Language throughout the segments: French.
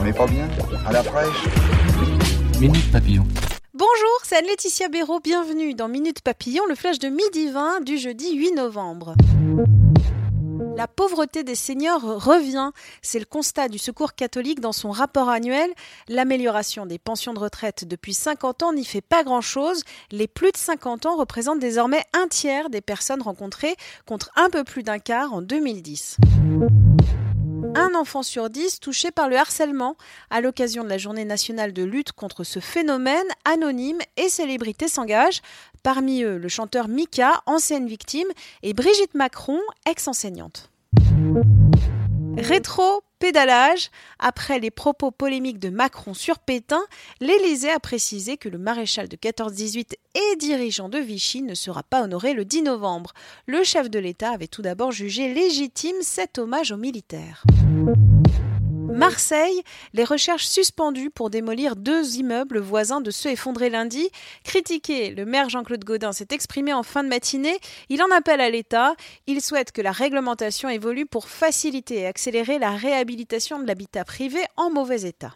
On n'est pas bien À la fraîche Minute Papillon. Bonjour, c'est Anne-Laetitia Béraud, bienvenue dans Minute Papillon, le flash de midi 20 du jeudi 8 novembre. La pauvreté des seniors revient. C'est le constat du Secours catholique dans son rapport annuel. L'amélioration des pensions de retraite depuis 50 ans n'y fait pas grand-chose. Les plus de 50 ans représentent désormais un tiers des personnes rencontrées contre un peu plus d'un quart en 2010 un enfant sur dix touché par le harcèlement. À l'occasion de la journée nationale de lutte contre ce phénomène, anonymes et célébrités s'engagent. Parmi eux, le chanteur Mika, ancienne victime, et Brigitte Macron, ex-enseignante. Rétro pédalage. Après les propos polémiques de Macron sur Pétain, l'Élysée a précisé que le maréchal de 14-18 et dirigeant de Vichy ne sera pas honoré le 10 novembre. Le chef de l'État avait tout d'abord jugé légitime cet hommage aux militaires. Marseille, les recherches suspendues pour démolir deux immeubles voisins de ceux effondrés lundi. Critiqué, le maire Jean-Claude Gaudin s'est exprimé en fin de matinée. Il en appelle à l'État. Il souhaite que la réglementation évolue pour faciliter et accélérer la réhabilitation de l'habitat privé en mauvais état.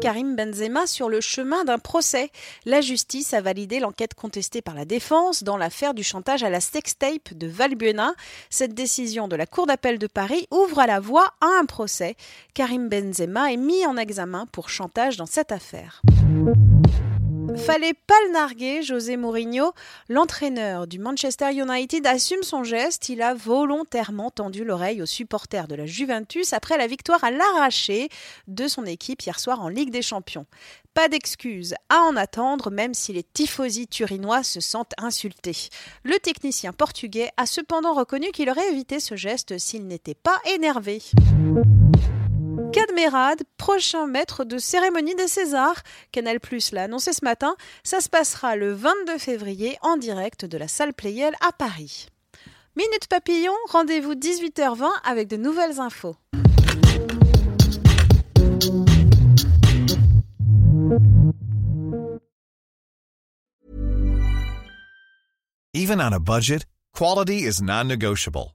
Karim Benzema sur le chemin d'un procès. La justice a validé l'enquête contestée par la défense dans l'affaire du chantage à la sextape de Valbuena. Cette décision de la Cour d'appel de Paris ouvre la voie à un procès. Karim Benzema est mis en examen pour chantage dans cette affaire. Fallait pas le narguer, José Mourinho. L'entraîneur du Manchester United assume son geste. Il a volontairement tendu l'oreille aux supporters de la Juventus après la victoire à l'arraché de son équipe hier soir en Ligue des Champions. Pas d'excuses à en attendre, même si les tifosi turinois se sentent insultés. Le technicien portugais a cependant reconnu qu'il aurait évité ce geste s'il n'était pas énervé. Cadmerade, prochain maître de cérémonie des Césars. Canal Plus l'a annoncé ce matin. Ça se passera le 22 février en direct de la salle Playel à Paris. Minute Papillon, rendez-vous 18h20 avec de nouvelles infos. Even on a budget, quality is non-negotiable.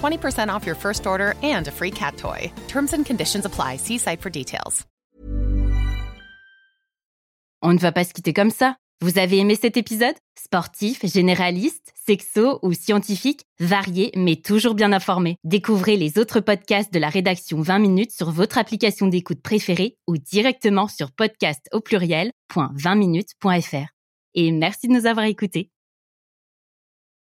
20% off your first order and a free cat toy. Terms and conditions apply. See site for details. On ne va pas se quitter comme ça. Vous avez aimé cet épisode? Sportif, généraliste, sexo ou scientifique, varié mais toujours bien informé. Découvrez les autres podcasts de la rédaction 20 minutes sur votre application d'écoute préférée ou directement sur podcast au pluriel.20minutes.fr. Et merci de nous avoir écoutés.